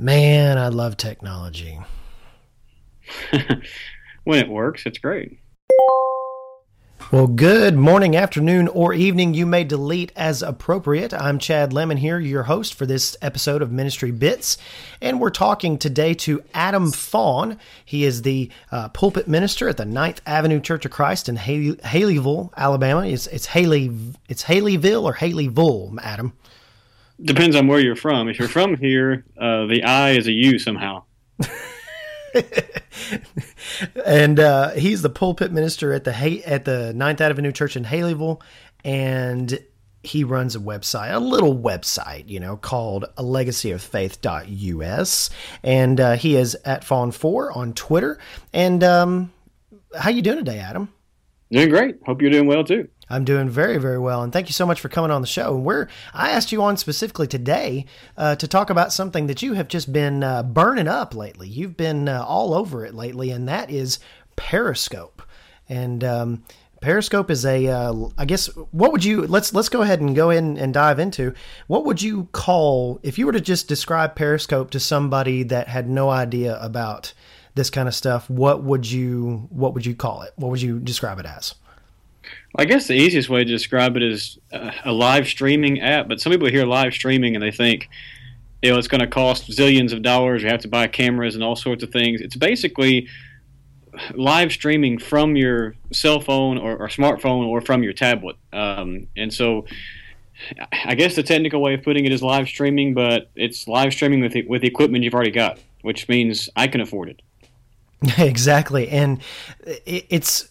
Man, I love technology. when it works, it's great. Well, good morning, afternoon, or evening. You may delete as appropriate. I'm Chad Landman here, your host for this episode of Ministry Bits. And we're talking today to Adam Faughn. He is the uh, pulpit minister at the Ninth Avenue Church of Christ in Haley, Haleyville, Alabama. It's, it's Haley, it's Haleyville or Haleyville, Adam. Depends on where you're from. If you're from here, uh, the I is a U somehow. and uh, he's the pulpit minister at the at the Ninth Avenue Church in Haleyville, and he runs a website, a little website, you know, called a legacyoffaith.us. And uh, he is at Faughn4 on Twitter. And um, how you doing today, Adam? Doing great. Hope you're doing well too. I'm doing very, very well, and thank you so much for coming on the show. We're I asked you on specifically today uh, to talk about something that you have just been uh, burning up lately. You've been uh, all over it lately, and that is Periscope. And um, Periscope is a, uh, I guess, what would you let's let's go ahead and go in and dive into what would you call if you were to just describe Periscope to somebody that had no idea about this kind of stuff? What would you what would you call it? What would you describe it as? I guess the easiest way to describe it is a live streaming app. But some people hear live streaming and they think, you know, it's going to cost zillions of dollars. You have to buy cameras and all sorts of things. It's basically live streaming from your cell phone or, or smartphone or from your tablet. Um, and so, I guess the technical way of putting it is live streaming, but it's live streaming with with equipment you've already got, which means I can afford it. exactly, and it's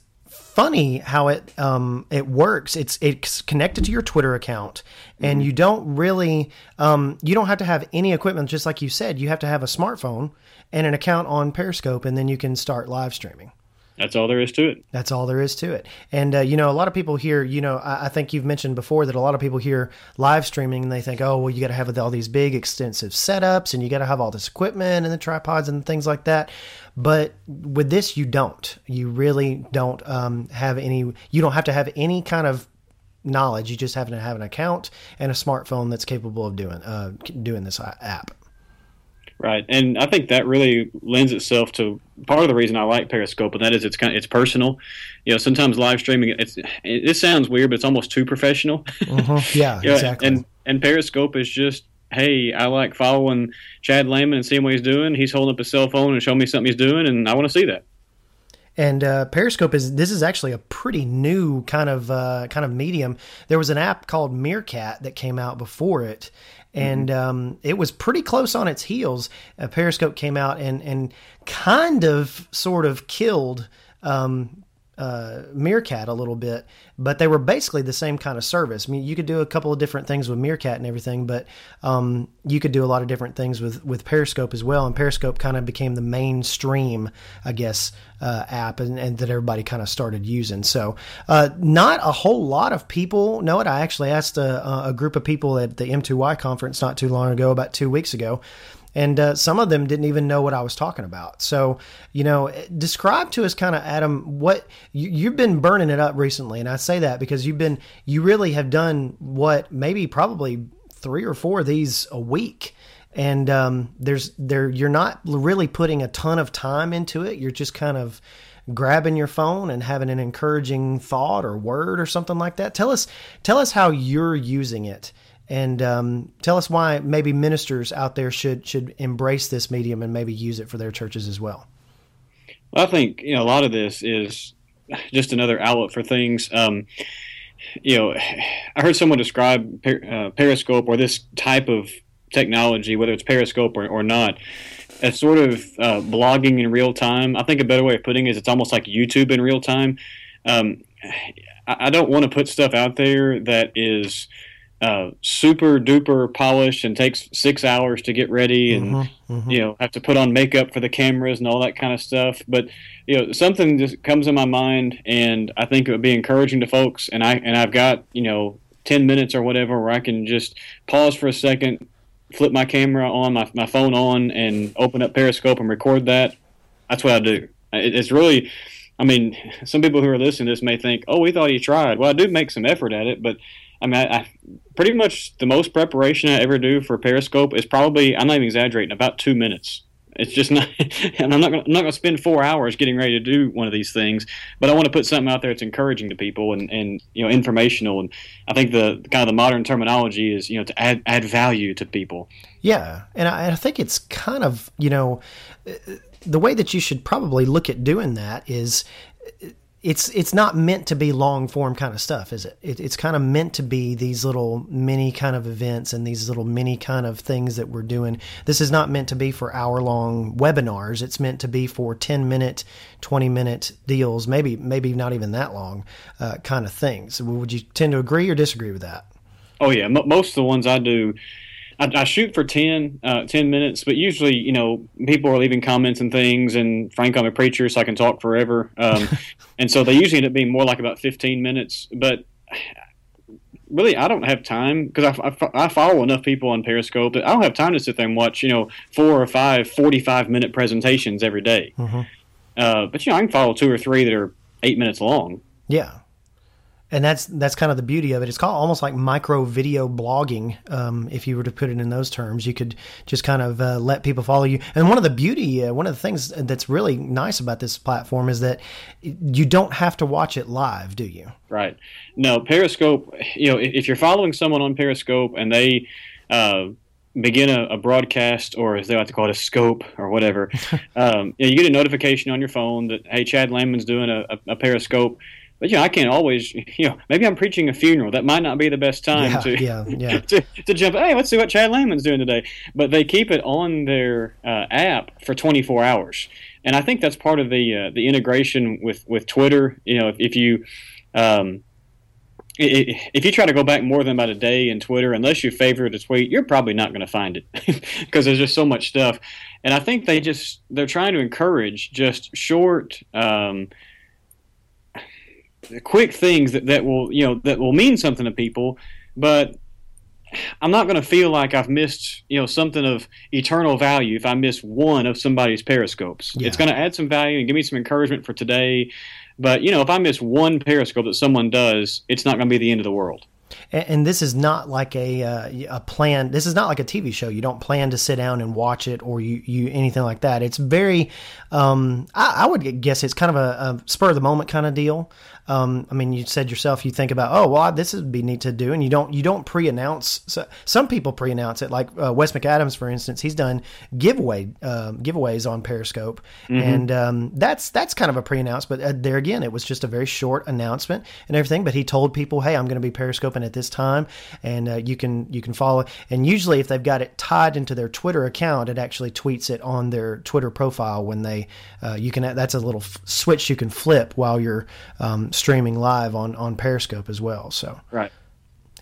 funny how it um, it works. It's it's connected to your Twitter account, and mm-hmm. you don't really um, you don't have to have any equipment. Just like you said, you have to have a smartphone and an account on Periscope, and then you can start live streaming. That's all there is to it. That's all there is to it. And, uh, you know, a lot of people here, you know, I, I, think you've mentioned before that a lot of people hear live streaming and they think, oh, well, you got to have all these big, extensive setups and you got to have all this equipment and the tripods and things like that. But with this, you don't. You really don't um, have any, you don't have to have any kind of knowledge. You just have to have an account and a smartphone that's capable of doing, uh, doing this app. Right, and I think that really lends itself to part of the reason I like Periscope, and that is it's kind of, it's personal. You know, sometimes live streaming it's it, sounds weird, but it's almost too professional. Uh-huh. Yeah, exactly. And and Periscope is just hey, I like following Chad Landman and seeing what he's doing. He's holding up his cell phone and showing me something he's doing, and I want to see that. And uh, Periscope is this is actually a pretty new kind of uh, kind of medium. There was an app called Meerkat that came out before it, and mm-hmm. um, it was pretty close on its heels. Uh, Periscope came out and and kind of sort of killed um, uh, Meerkat a little bit, but they were basically the same kind of service. I mean, you could do a couple of different things with Meerkat and everything, but um, you could do a lot of different things with with Periscope as well. And Periscope kind of became the mainstream, I guess, uh, app, and, and, that everybody kind of started using. So, uh, not a whole lot of people know it. I actually asked a, a group of people at the M2Y conference not too long ago, about two weeks ago and uh, some of them didn't even know what I was talking about. So, you know, describe to us, kind of, Adam, what you, have been burning it up recently, and I say that because you've been, you really have done what maybe probably three or four of these a week. And um, there's there, you're not really putting a ton of time into it. You're just kind of grabbing your phone and having an encouraging thought or word or something like that. Tell us, tell us how you're using it and um, tell us why maybe ministers out there should should embrace this medium and maybe use it for their churches as well. well I think you know a lot of this is just another outlet for things. Um, you know, I heard someone describe uh, Periscope or this type of technology, whether it's Periscope or, or not, as sort of uh, blogging in real time. I think a better way of putting it is it's almost like YouTube in real time. Um, I, I don't want to put stuff out there that is uh, super duper polished and takes six hours to get ready and mm-hmm, mm-hmm. you know have to put on makeup for the cameras and all that kind of stuff. But you know something just comes in my mind and i think it would be encouraging to folks. And i and i've got you know 10 minutes or whatever where i can just pause for a second flip my camera on my, my phone on and open up periscope and record that. That's what i do. It, it's really I mean, some people who are listening to this may think, "Oh, we thought he tried." Well, I do make some effort at it, but I mean, I, I, pretty much the most preparation I ever do for Periscope is probably I'm not even exaggerating about two minutes. It's just not, and I'm not gonna, I'm not going to spend four hours getting ready to do one of these things. But I want to put something out there that's encouraging to people and, and you know informational. And I think the kind of the modern terminology is you know to add add value to people. Yeah, and I, I think it's kind of you know the way that you should probably look at doing that is it's it's not meant to be long form kind of stuff, is it? it? It's kind of meant to be these little mini kind of events and these little mini kind of things that we're doing. This is not meant to be for hour long webinars. It's meant to be for ten minute, twenty minute deals, maybe maybe not even that long, uh, kind of things. Would you tend to agree or disagree with that? Oh yeah, most of the ones I do I, I shoot for 10, uh, 10 minutes, but usually, you know, people are leaving comments and things. And Frank, I'm a preacher, so I can talk forever. Um, and so they usually end up being more like about 15 minutes. But really, I don't have time because I, I, I, follow enough people on Periscope that I don't have time to sit there and watch, you know, four or five 45 minute presentations every day. Mm-hmm. Uh, but, you know, I can follow two or three that are eight minutes long. Yeah and that's that's kind of the beauty of it. It's called almost like micro video blogging. Um, if you were to put it in those terms, you could just kind of uh, let people follow you. And one of the beauty, uh, one of the things that's really nice about this platform is that you don't have to watch it live, do you? Right. No, Periscope. You know, if you're following someone on Periscope and they uh, begin a, a, broadcast, or as they like to call it, a scope or whatever, um, you, know, you, get a notification on your phone that hey, Chad Landman's doing a, a, a Periscope but you know, I can't always, you know, maybe I'm preaching a funeral. That might not be the best time yeah, to, yeah, yeah. to, to jump. Hey, let's see what Chad Landman's doing today. But they keep it on their uh, app for 24 hours, and I think that's part of the uh, the integration with with Twitter. You know, if, if you um, if you try to go back more than about a day in Twitter, unless you favorite a tweet, you're probably not going to find it because there's just so much stuff. And I think they just they're trying to encourage just short. Um, quick things that, that will you know that will mean something to people, but I'm not going to feel like I've missed you know something of eternal value if I miss one of somebody's periscopes. Yeah. It's going to add some value and give me some encouragement for today. But you know, if I miss one periscope that someone does, it's not going to be the end of the world. And, this is not like a uh, a plan. This is not like a TV show. You don't plan to sit down and watch it or you, you anything like that. It's very, um, I, I, would guess it's kind of a, a spur of the moment kind of deal. Um, I mean, you said yourself, you think about, oh, well, this would be neat to do, and you don't you don't pre-announce. So some people pre-announce it, like uh, Wes McAdams, for instance. He's done giveaway uh, giveaways on Periscope, mm-hmm. and um, that's that's kind of a pre-announce. But uh, there again, it was just a very short announcement and everything. But he told people, hey, I'm going to be Periscoping at this time, and uh, you can you can follow. And usually, if they've got it tied into their Twitter account, it actually tweets it on their Twitter profile when they uh, you can. That's a little f- switch you can flip while you're um, streaming live on on Periscope as well. So right.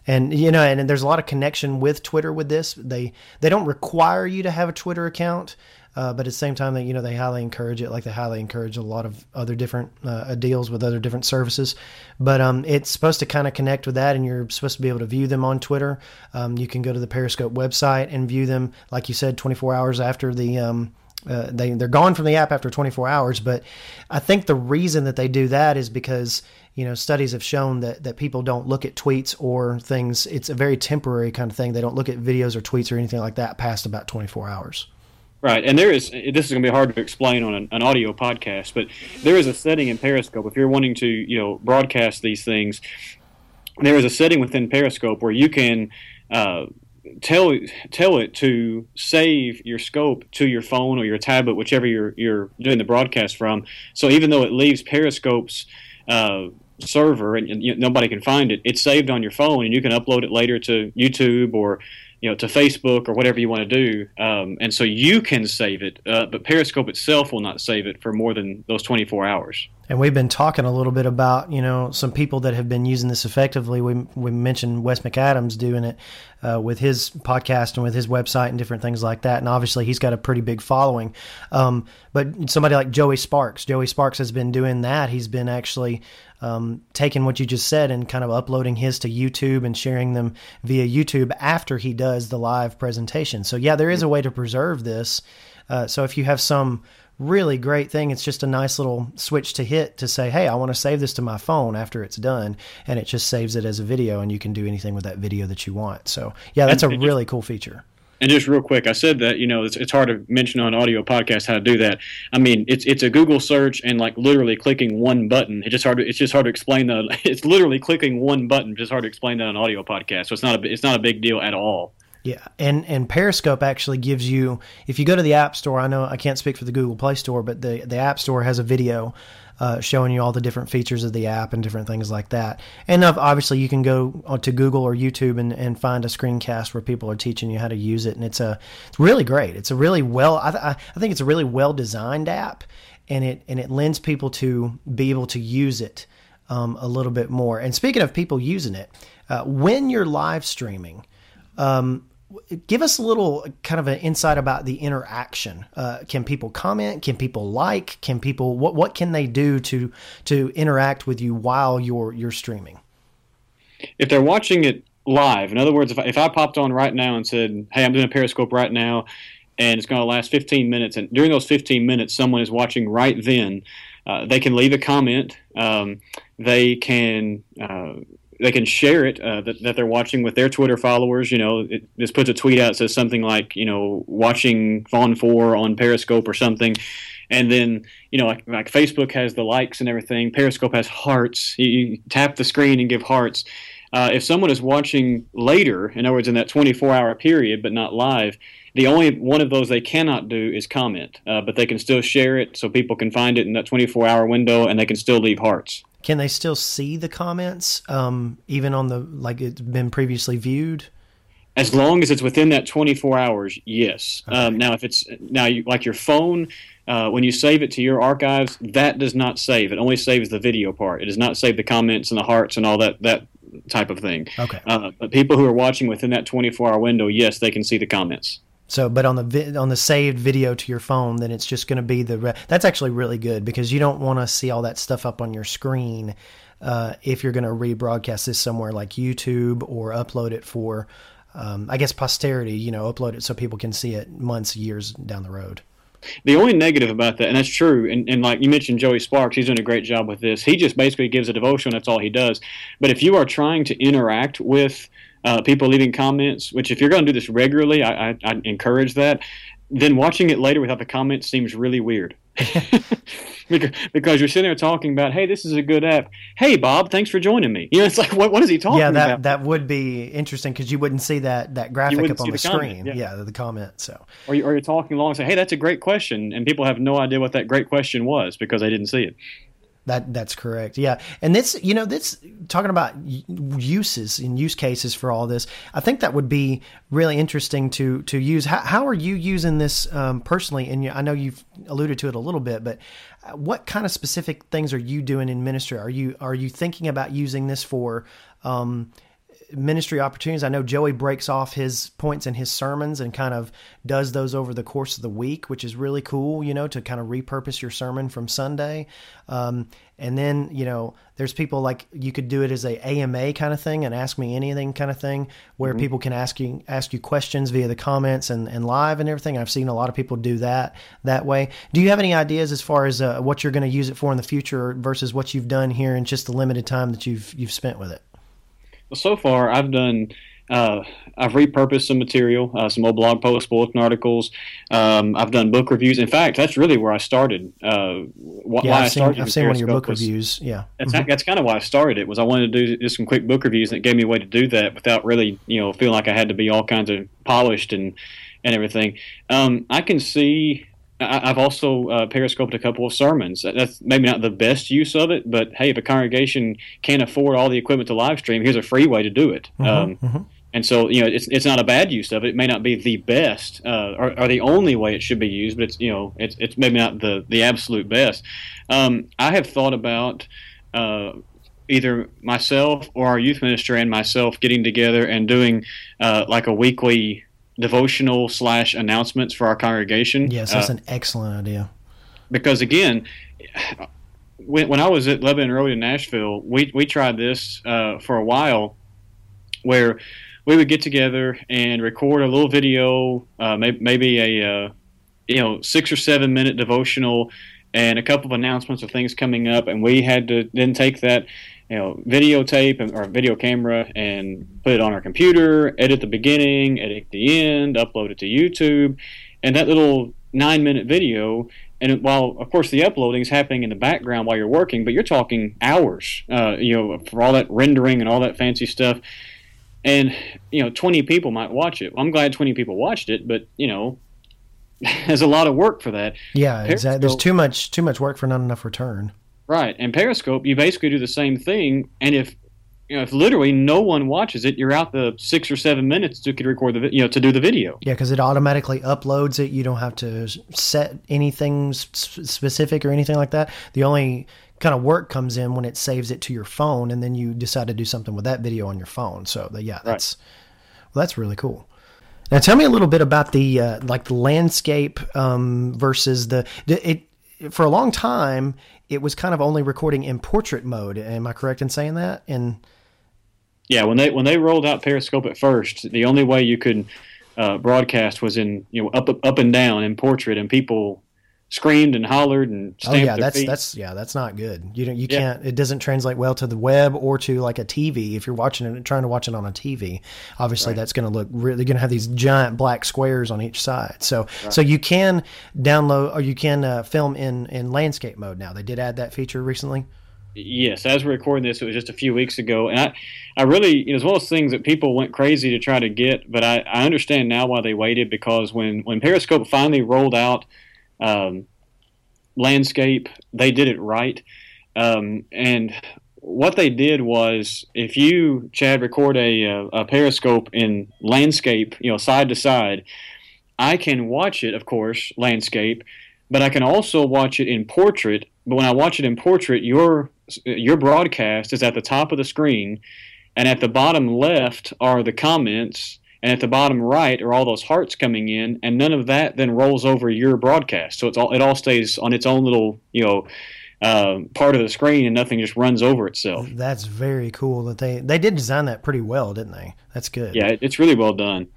And you know, and, and there's a lot of connection with Twitter with this. They they don't require you to have a Twitter account, uh, but at the same time, that you know they highly encourage it, like they highly encourage a lot of other different uh, deals with other different services. But um, it's supposed to kind of connect with that, and you're supposed to be able to view them on Twitter. Um, you can go to the Periscope website and view them, like you said, 24 hours after the um, uh, they they're gone from the app after 24 hours. But I think the reason that they do that is because you know studies have shown that that people don't look at tweets or things. It's a very temporary kind of thing. They don't look at videos or tweets or anything like that past about 24 hours. Right, and there is this is going to be hard to explain on an, an, audio podcast, but there is a setting in Periscope if you're wanting to you know broadcast these things. There is a setting within Periscope where you can uh, tell tell it to save your scope to your phone or your tablet, whichever you're you're doing the broadcast from. So even though it leaves Periscope's uh, server and, you nobody can find it, it's saved on your phone, and you can upload it later to YouTube or you know to Facebook or whatever you want to do. Um, and so you can save it, uh, but Periscope itself will not save it for more than those 24 hours. And we've been talking a little bit about, you know, some people that have been using this effectively. We, we mentioned Wes McAdams doing it uh, with his podcast and with his website and different things like that. And obviously, he's got a pretty big following. Um, but somebody like Joey Sparks, Joey Sparks has been doing that. He's been actually um, taking what you just said and kind of uploading his to YouTube and sharing them via YouTube after he does the live presentation. So, yeah, there is a way to preserve this. Uh, so, if you have some really great thing. It's just a nice little switch to hit to say, hey, I want to save this to my phone after it's done. And it just saves it as a video, and you can do anything with that video that you want. So, yeah, that's a really cool feature. And just real quick, I said that you know it's, it's hard to mention on audio podcast how to do that. I mean, it's it's a Google search and like literally clicking one button. It's just hard. To, it's just hard to explain that. It's literally clicking one button. Just hard to explain that on audio podcast. So it's not a it's not a big deal at all. Yeah, and and Periscope actually gives you if you go to the App Store. I know I can't speak for the Google Play Store, but the the App Store has a video uh, showing you all the different features of the app and different things like that. And obviously, you can go to Google or YouTube and, and find a screencast where people are teaching you how to use it, and it's a it's really great. It's a really well I, I think it's a really well designed app, and it and it lends people to be able to use it um, a little bit more. And speaking of people using it, uh, when you're live streaming. Um, give us a little kind of an insight about the interaction. Uh, can people comment? Can people like? Can people what what can they do to to interact with you while you're you're streaming? If they're watching it live, in other words, if I, if I popped on right now and said, "Hey, I'm doing a Periscope right now," and it's going to last 15 minutes, and during those 15 minutes, someone is watching right then. Uh, they can leave a comment. Um, they can uh, they can share it uh, that, that they're watching with their Twitter followers. You know, it just puts a tweet out says something like, you know, watching Faughn Four on Periscope or something, and then you know, like, like Facebook has the likes and everything. Periscope has hearts. You, you tap the screen and give hearts. Uh, if someone is watching later, in other words, in that 24-hour period, but not live, the only one of those they cannot do is comment, uh, but they can still share it so people can find it in that 24-hour window, and they can still leave hearts. Can they still see the comments, um, even on the like it's been previously viewed? As long as it's within that 24 hours, yes. Okay. Um, now, if it's now you, like your phone, uh, when you save it to your archives, that does not save. It only saves the video part. It does not save the comments and the hearts and all that that type of thing. Okay. Uh, but people who are watching within that 24 hour window, yes, they can see the comments. So, but on the vi- on the saved video to your phone, then it's just going to be the. Re- That's actually really good because you don't want to see all that stuff up on your screen uh, if you're going to rebroadcast this somewhere like YouTube or upload it for, um, I guess, posterity. You know, upload it so people can see it months, years down the road. The only negative about that, and that's true, and, and like you mentioned, Joey Sparks, he's doing a great job with this. He just basically gives a devotion. That's all he does. But if you are trying to interact with uh, people leaving comments, which if you're going to do this regularly, I, I, I, encourage that. Then watching it later without the comments seems really weird. because, you're sitting there talking about, hey, this is a good app. Hey, Bob, thanks for joining me. You know, it's like, what, what is he talking about? yeah, that, about? that would be interesting because you wouldn't see that, that graphic up on the, the screen. yeah. yeah. the comment. So, or, you, or you're talking along and say, hey, that's a great question. And people have no idea what that great question was because they didn't see it. That that's correct. Yeah, and this you know this talking about uses and use cases for all this. I think that would be really interesting to to use. How, how are you using this um, personally? And I know you've alluded to it a little bit, but uh, what kind of specific things are you doing in ministry? Are you are you thinking about using this for um, ministry opportunities. I know Joey breaks off his points in his sermons and kind of does those over the course of the week, which is really cool, you know, to kind of repurpose your sermon from Sunday. Um, and then, you know, there's people like you could do it as a AMA kind of thing and ask me anything kind of thing where mm-hmm. people can ask you ask you questions via the comments and, and live and everything. I've seen a lot of people do that that way. Do you have any ideas as far as uh, what you're going to use it for in the future versus what you've done here in just the limited time that you've you've spent with it? Well, so far I've done. Uh, I've repurposed some material, uh, some old blog posts, bulletin articles. Um, I've done book reviews. In fact, that's really where I started. Uh, wh- yeah, why I've I started. Seen, I've seen one of your book was, reviews. Yeah, that's, mm-hmm. that's kind of why I started it. Was I wanted to do just some quick book reviews, and it gave me a way to do that without really, you know, feeling like I had to be all kinds of polished and and everything. Um, I can see I've also uh, periscoped a couple of sermons. That's maybe not the best use of it, but hey, if a congregation can't afford all the equipment to live stream, here's a free way to do it. Mm-hmm, um, mm-hmm. And so, you know, it's, it's not a bad use of it. It may not be the best uh, or, or, the only way it should be used, but it's you know, it's, it's maybe not the the absolute best. Um, I have thought about. Uh, either myself or our youth minister and myself getting together and doing uh, like a weekly devotional slash announcements for our congregation. Yes, that's uh, an excellent idea. Because again, when, when I was at Lebanon Road in Nashville, we we tried this uh, for a while, where we would get together and record a little video, uh, maybe, maybe a uh, you know six or seven minute devotional and a couple of announcements of things coming up, and we had to then take that you know videotape or video camera and put it on our computer, edit the beginning, edit the end, upload it to YouTube, and that little nine minute video. And while of course the uploading is happening in the background while you're working, but you're talking hours, uh, you know, for all that rendering and all that fancy stuff. And you know, 20 people might watch it. I'm glad 20 people watched it, but you know, there's a lot of work for that. Yeah, exactly. There's too much too much work for not enough return. Right, and Periscope, you basically do the same thing. And if you know, if literally no one watches it, you're out the six or seven minutes to record the you know to do the video. Yeah, because it automatically uploads it. You don't have to set anything specific or anything like that. The only kind of work comes in when it saves it to your phone, and then you decide to do something with that video on your phone. So yeah, that's right. well, that's really cool. Now, tell me a little bit about the uh, like the landscape um, versus the it. For a long time, it was kind of only recording in portrait mode. Am I correct in saying that? And yeah, when they when they rolled out Periscope at first, the only way you could uh, broadcast was in you know up up and down in portrait, and people screamed and hollered and oh yeah that's feet. that's yeah that's not good you don't you yeah. can't it doesn't translate well to the web or to like a tv if you're watching it trying to watch it on a tv obviously right. that's going to look really going to have these giant black squares on each side so right. so you can download or you can uh, film in in landscape mode now they did add that feature recently yes as we're recording this it was just a few weeks ago and i i really you know, it's one of those things that people went crazy to try to get but i i understand now why they waited because when when periscope finally rolled out um, landscape. They did it right. Um, and what they did was, if you Chad record a, a, periscope in landscape, you know, side to side, I can watch it, of course, landscape, but I can also watch it in portrait. But when I watch it in portrait, your your broadcast is at the top of the screen, and at the bottom left are the comments and at the bottom right are all those hearts coming in, and none of that then rolls over your broadcast. So it's all it all stays on its own little you know uh, part of the screen, and nothing just runs over itself. That's very cool that they they did design that pretty well, didn't they? That's good. Yeah, it's really well done.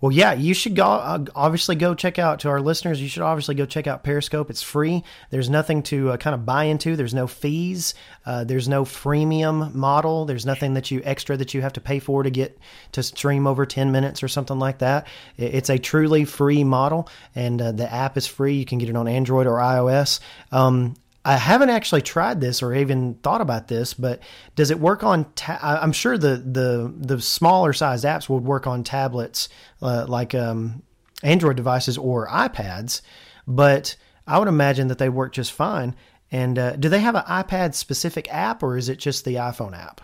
Well, yeah, you should go. Uh, obviously, go check out to our listeners. You should obviously go check out Periscope. It's free. There's nothing to uh, kind of buy into. There's no fees. Uh, there's no freemium model. There's nothing that you extra that you have to pay for to get to stream over 10 minutes or something like that. It's a truly free model, and uh, the app is free. You can get it on Android or iOS. Um, I haven't actually tried this or even thought about this, but does it work on? Ta- I'm sure the the the smaller sized apps would work on tablets uh, like um, Android devices or iPads, but I would imagine that they work just fine. And uh, do they have an iPad specific app, or is it just the iPhone app?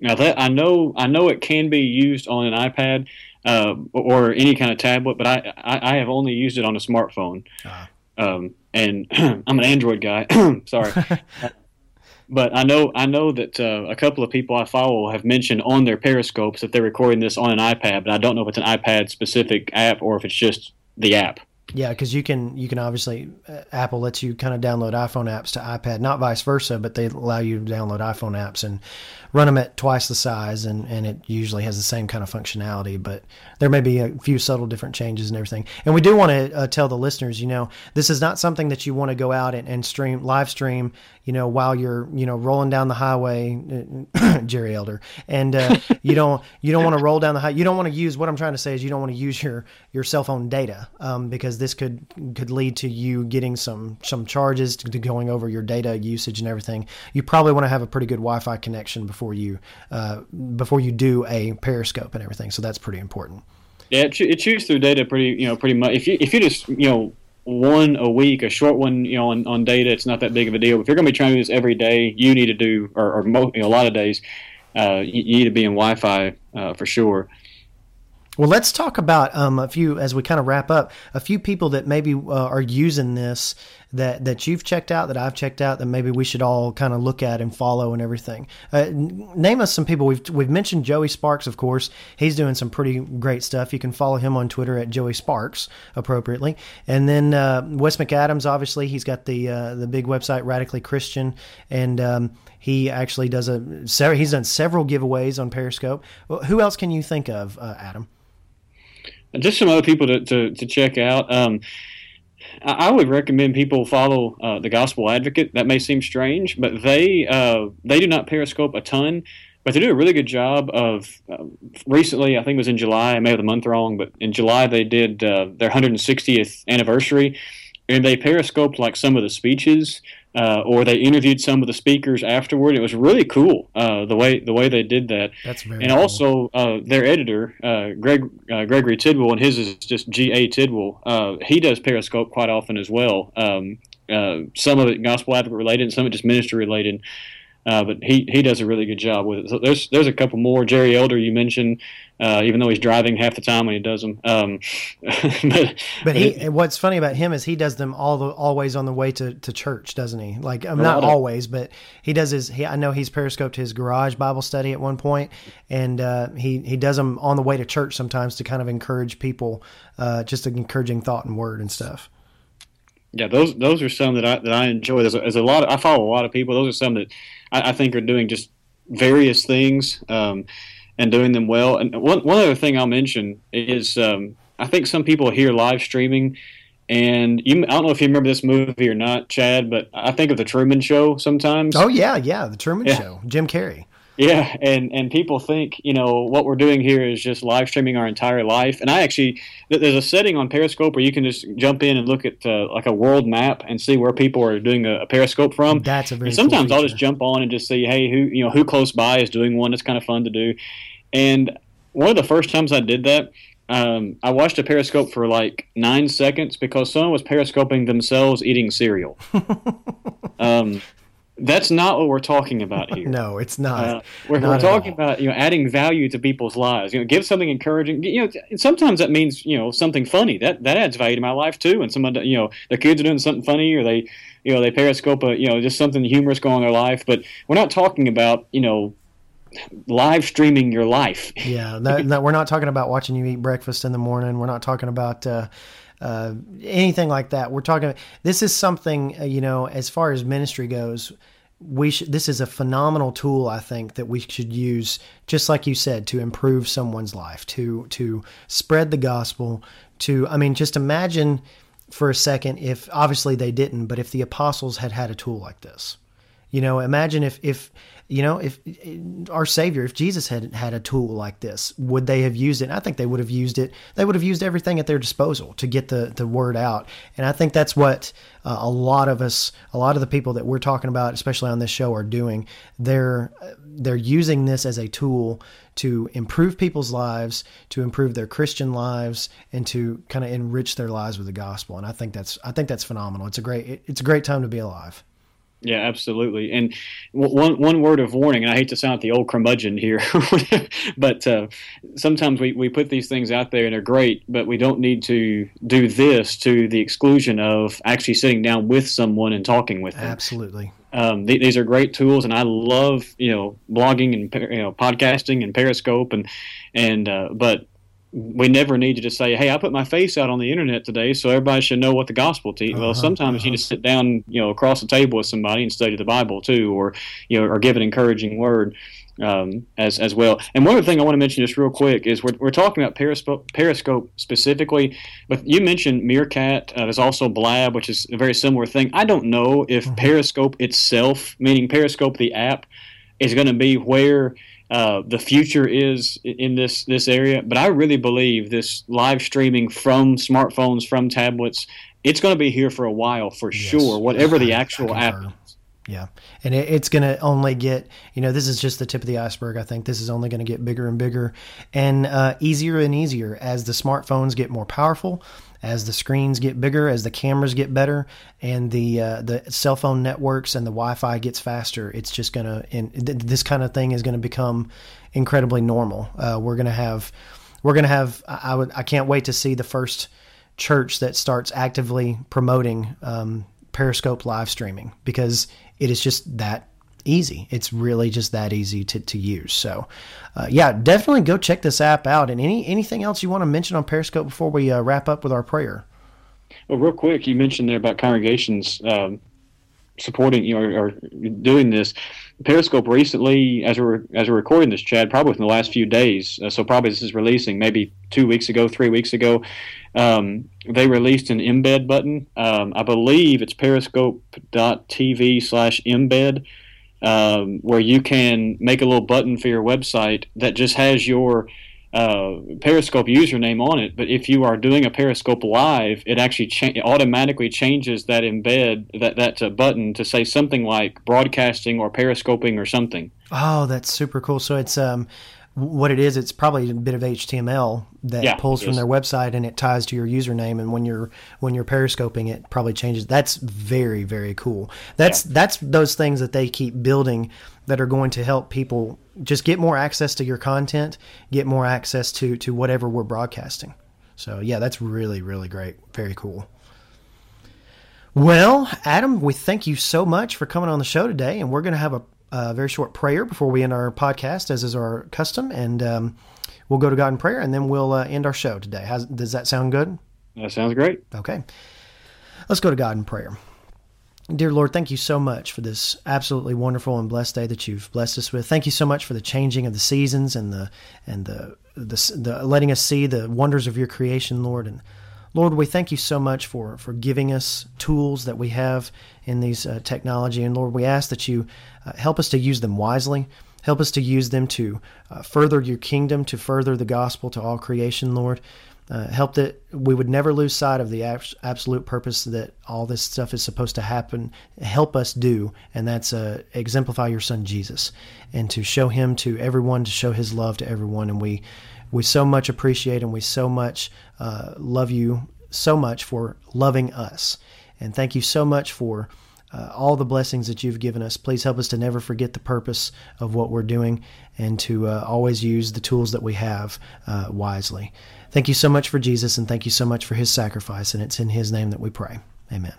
Now that I know, I know it can be used on an iPad uh, or any kind of tablet, but I, I, I have only used it on a smartphone. Uh-huh. Um, and I'm an Android guy. Sorry. but I know I know that uh, a couple of people I follow have mentioned on their periscopes that they're recording this on an iPad, but I don't know if it's an iPad specific app or if it's just the app. Yeah, because you can you can obviously uh, Apple lets you kind of download iPhone apps to iPad, not vice versa, but they allow you to download iPhone apps and run them at twice the size, and, and it usually has the same kind of functionality. But there may be a few subtle different changes and everything. And we do want to uh, tell the listeners, you know, this is not something that you want to go out and, and stream live stream, you know, while you're you know rolling down the highway, Jerry Elder, and uh, you don't you don't want to roll down the high. You don't want to use what I'm trying to say is you don't want to use your your cell phone data um, because this could could lead to you getting some some charges to, to going over your data usage and everything. You probably want to have a pretty good Wi-Fi connection before you uh, before you do a periscope and everything. So that's pretty important. Yeah, it, it chews through data pretty you know pretty much. If you if you just you know one a week, a short one, you know, on, on data, it's not that big of a deal. If you're going to be trying to do this every day, you need to do, or, or mo- you know, a lot of days, uh, you, you, need to be in Wi-Fi uh, for sure. Well, let's talk about um, a few as we kind of wrap up. A few people that maybe uh, are using this that that you've checked out, that I've checked out, that maybe we should all kind of look at and follow and everything. Uh, name us some people. We've we've mentioned Joey Sparks, of course. He's doing some pretty great stuff. You can follow him on Twitter at Joey Sparks, appropriately. And then uh, Wes McAdams, obviously, he's got the uh, the big website Radically Christian, and um, he actually does a. He's done several giveaways on Periscope. Who else can you think of, uh, Adam? Just some other people to, to, to check out. Um, I would recommend people follow uh, the Gospel Advocate. That may seem strange, but they uh, they do not periscope a ton, but they do a really good job of. Uh, recently, I think it was in July. I may have the month wrong, but in July they did uh, their 160th anniversary, and they periscoped like some of the speeches uh, or they interviewed some of the speakers afterward. It was really cool uh, the way the way they did that. That's very and cool. also uh, their editor uh, Greg uh, Gregory Tidwell, and his is just G A Tidwell. Uh, he does Periscope quite often as well. Um, some of it gospel advocate related, and some of it just ministry related. Uh, but he, he does a really good job with it. So there's there's a couple more. Jerry Elder, you mentioned, uh, even though he's driving half the time when he does them. Um, but but he what's funny about him is he does them all the always on the way to, to church, doesn't he? Like um, not always, but he does his. He, I know he's periscoped his garage Bible study at one point, and uh, he he does them on the way to church sometimes to kind of encourage people, uh, just an encouraging thought and word and stuff. Yeah, those those are some that I that I enjoy. There's a, there's a lot. Of, I follow a lot of people. Those are some that I, I think are doing just various things um, and doing them well. And one one other thing I'll mention is um, I think some people hear live streaming. And you, I don't know if you remember this movie or not, Chad, but I think of the Truman Show sometimes. Oh yeah, yeah, the Truman yeah. Show, Jim Carrey. Yeah, and and people think you know what we're doing here is just live streaming our entire life. And I actually there's a setting on Periscope where you can just jump in and look at uh, like a world map and see where people are doing a, a Periscope from. That's a very. And sometimes cool I'll just jump on and just see, hey, who you know who close by is doing one. It's kind of fun to do. And one of the first times I did that, um, I watched a Periscope for like nine seconds because someone was Periscoping themselves eating cereal. um, that's not what we're talking about here. no, it's not. Uh, we're, not we're talking about you know adding value to people's lives. You know, give something encouraging. You know, sometimes that means you know something funny. That that adds value to my life too. And someone you know the kids are doing something funny, or they you know they periscope a you know just something humorous going on in their life. But we're not talking about you know live streaming your life. yeah, that, that, we're not talking about watching you eat breakfast in the morning. We're not talking about. Uh, uh, anything like that. We're talking. This is something uh, you know, as far as ministry goes. We should. This is a phenomenal tool. I think that we should use, just like you said, to improve someone's life, to to spread the gospel. To I mean, just imagine for a second if obviously they didn't, but if the apostles had had a tool like this, you know, imagine if if you know, if our Savior, if Jesus had had a tool like this, would they have used it? And I think they would have used it. They would have used everything at their disposal to get the, the word out. And I think that's what uh, a lot of us, a lot of the people that we're talking about, especially on this show, are doing. They're they're using this as a tool to improve people's lives, to improve their Christian lives, and to kind of enrich their lives with the gospel. And I think that's I think that's phenomenal. It's a great it's a great time to be alive. Yeah, absolutely. And one one word of warning, and I hate to sound like the old curmudgeon here, but uh, sometimes we, we put these things out there and they're great, but we don't need to do this to the exclusion of actually sitting down with someone and talking with them. Absolutely. Um, th- these are great tools, and I love you know blogging and you know podcasting and Periscope and and uh, but we never need to say, "Hey, I put my face out on the internet today, so everybody should know what the gospel teaches." Uh-huh, well, sometimes uh-huh. you just sit down, you know, across the table with somebody and study the Bible too, or you know, or give an encouraging word um, as as well. And one other thing I want to mention just real quick is we're, we're talking about Periscope, Periscope specifically, but you mentioned Meerkat. Uh, there's also Blab, which is a very similar thing. I don't know if uh-huh. Periscope itself, meaning Periscope the app, is going to be where uh, the future is in this this area. But I really believe this live streaming from smartphones, from tablets, it's going to be here for a while for yes. sure. Whatever the actual app. Yeah, and it, it's going to only get you know this is just the tip of the iceberg. I think this is only going to get bigger and bigger and uh, easier and easier as the smartphones get more powerful as the screens get bigger, as the cameras get better, and the uh, the cell phone networks and the Wi-Fi gets faster, it's just gonna and th- this kind of thing is going to become incredibly normal. Uh, we're gonna have we're gonna have I would I can't wait to see the first church that starts actively promoting um, Periscope live streaming because it is just that easy. It's really just that easy to, to use. So, uh, yeah, definitely go check this app out. And any anything else you want to mention on Periscope before we uh, wrap up with our prayer? Well, real quick, you mentioned there about congregations. Um, supporting you know, or, doing this. Periscope recently, as we're as we're recording this, Chad, probably within the last few days. Uh, so probably this is releasing maybe two weeks ago, three weeks ago. Um, they released an embed button. Um, I believe it's periscope.tv slash embed, um, where you can make a little button for your website that just has your uh, Periscope username on it, but if you are doing a Periscope live, it actually cha- automatically changes that embed that that uh, button to say something like broadcasting or periscoping or something. Oh, that's super cool. So it's um, what it is. It's probably a bit of HTML that Yeah, pulls from their website and it ties to your username. And when you're when you're periscoping, it probably changes. That's very very cool. That's that's those things that they keep building that are going to help people just get more access to your content, get more access to to whatever we're broadcasting. So yeah, that's really really great. Very cool. Well, Adam, we thank you so much for coming on the show today, and we're going to have a, a very short prayer before we end our podcast, as is our custom, and um, we'll go to God in prayer, and then we'll uh, end our show today. How's, does that sound good? That sounds great. Okay. Let's go to God in prayer. Dear Lord, thank you so much for this absolutely wonderful and blessed day that you've blessed us with. Thank you so much for the changing of the seasons and the and the the, the letting us see the wonders of your creation, Lord. And Lord, we thank you so much for for giving us tools that we have in these uh, technology. And Lord, we ask that you uh, help us to use them wisely. Help us to use them to uh, further your kingdom, to further the gospel to all creation, Lord. Uh, help that we would never lose sight of the abs- absolute purpose that all this stuff is supposed to happen. Help us do, and that's uh, exemplify your Son Jesus, and to show Him to everyone, to show His love to everyone. And we we so much appreciate and we so much uh, love you so much for loving us, and thank you so much for. Uh, all the blessings that you've given us. Please help us to never forget the purpose of what we're doing and to uh, always use the tools that we have uh, wisely. Thank you so much for Jesus and thank you so much for his sacrifice. And it's in his name that we pray. Amen.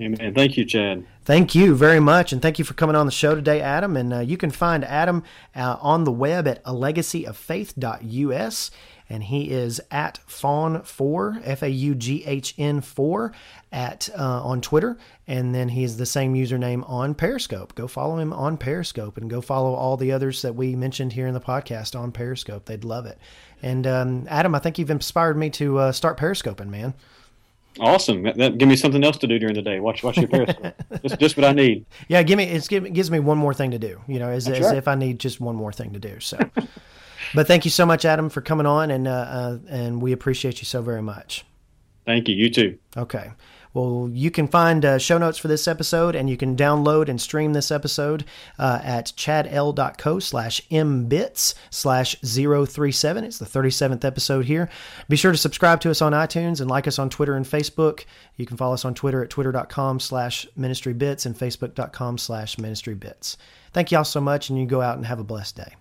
Amen. Thank you, Chad. Thank you very much, and thank you for coming on the show today, Adam. And uh, you can find Adam uh, on the web at a legacyoffaith.us, and he is at faughn4 f a u g h n 4 at uh, on Twitter, and then he is the same username on Periscope. Go follow him on Periscope, and go follow all the others that we mentioned here in the podcast on Periscope. They'd love it. And um, Adam, I think you've inspired me to uh, start Periscoping, man. Awesome. That, that give me something else to do during the day. Watch watch your Periscope. That's just what I need. Yeah, give me it's give, it gives me one more thing to do. You know, as, as right. if I need just one more thing to do. So, but thank you so much, Adam, for coming on, and uh, uh, and we appreciate you so very much. Thank you. You too. Okay. Well, you can find uh, show notes for this episode, and you can download and stream this episode uh, at chadl.co slash mbits slash 037. It's the 37th episode here. Be sure to subscribe to us on iTunes and like us on Twitter and Facebook. You can follow us on Twitter at twitter.com slash ministrybits and facebook.com slash ministrybits. Thank you all so much, and you go out and have a blessed day.